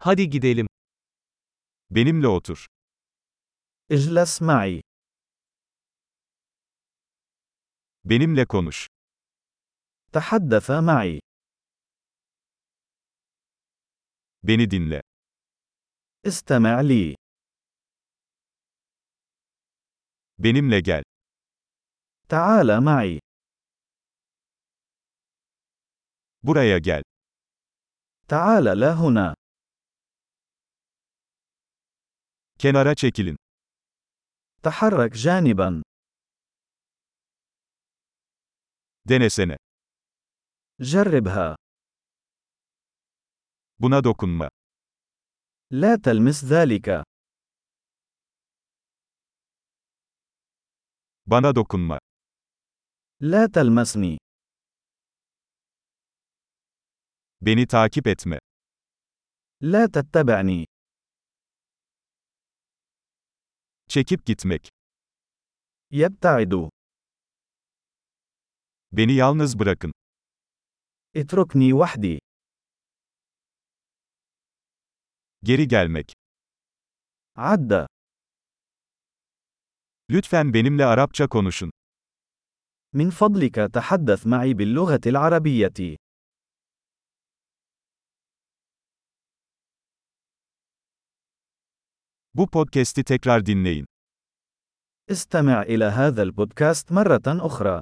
Hadi gidelim. Benimle otur. İcles ma'i. Benimle konuş. Tehaddefe ma'i. Beni dinle. İsteme' li. Benimle gel. Ta'ala ma'i. Buraya gel. Ta'ala la huna. Kenara çekilin. تحرك جانبا. Denesene. جربها. Buna dokunma. لا تلمس ذلك. Bana dokunma. لا تلمسني. Beni takip etme. لا تتبعني. Çekip gitmek. يبتعد. Beni yalnız bırakın. اتركني وحدي. Geri gelmek. عد. Lütfen benimle Arapça konuşun. من فضلك تحدث معي باللغة العربية. Bu podcast'i tekrar dinleyin. استمع إلى هذا البودكاست مرة أخرى.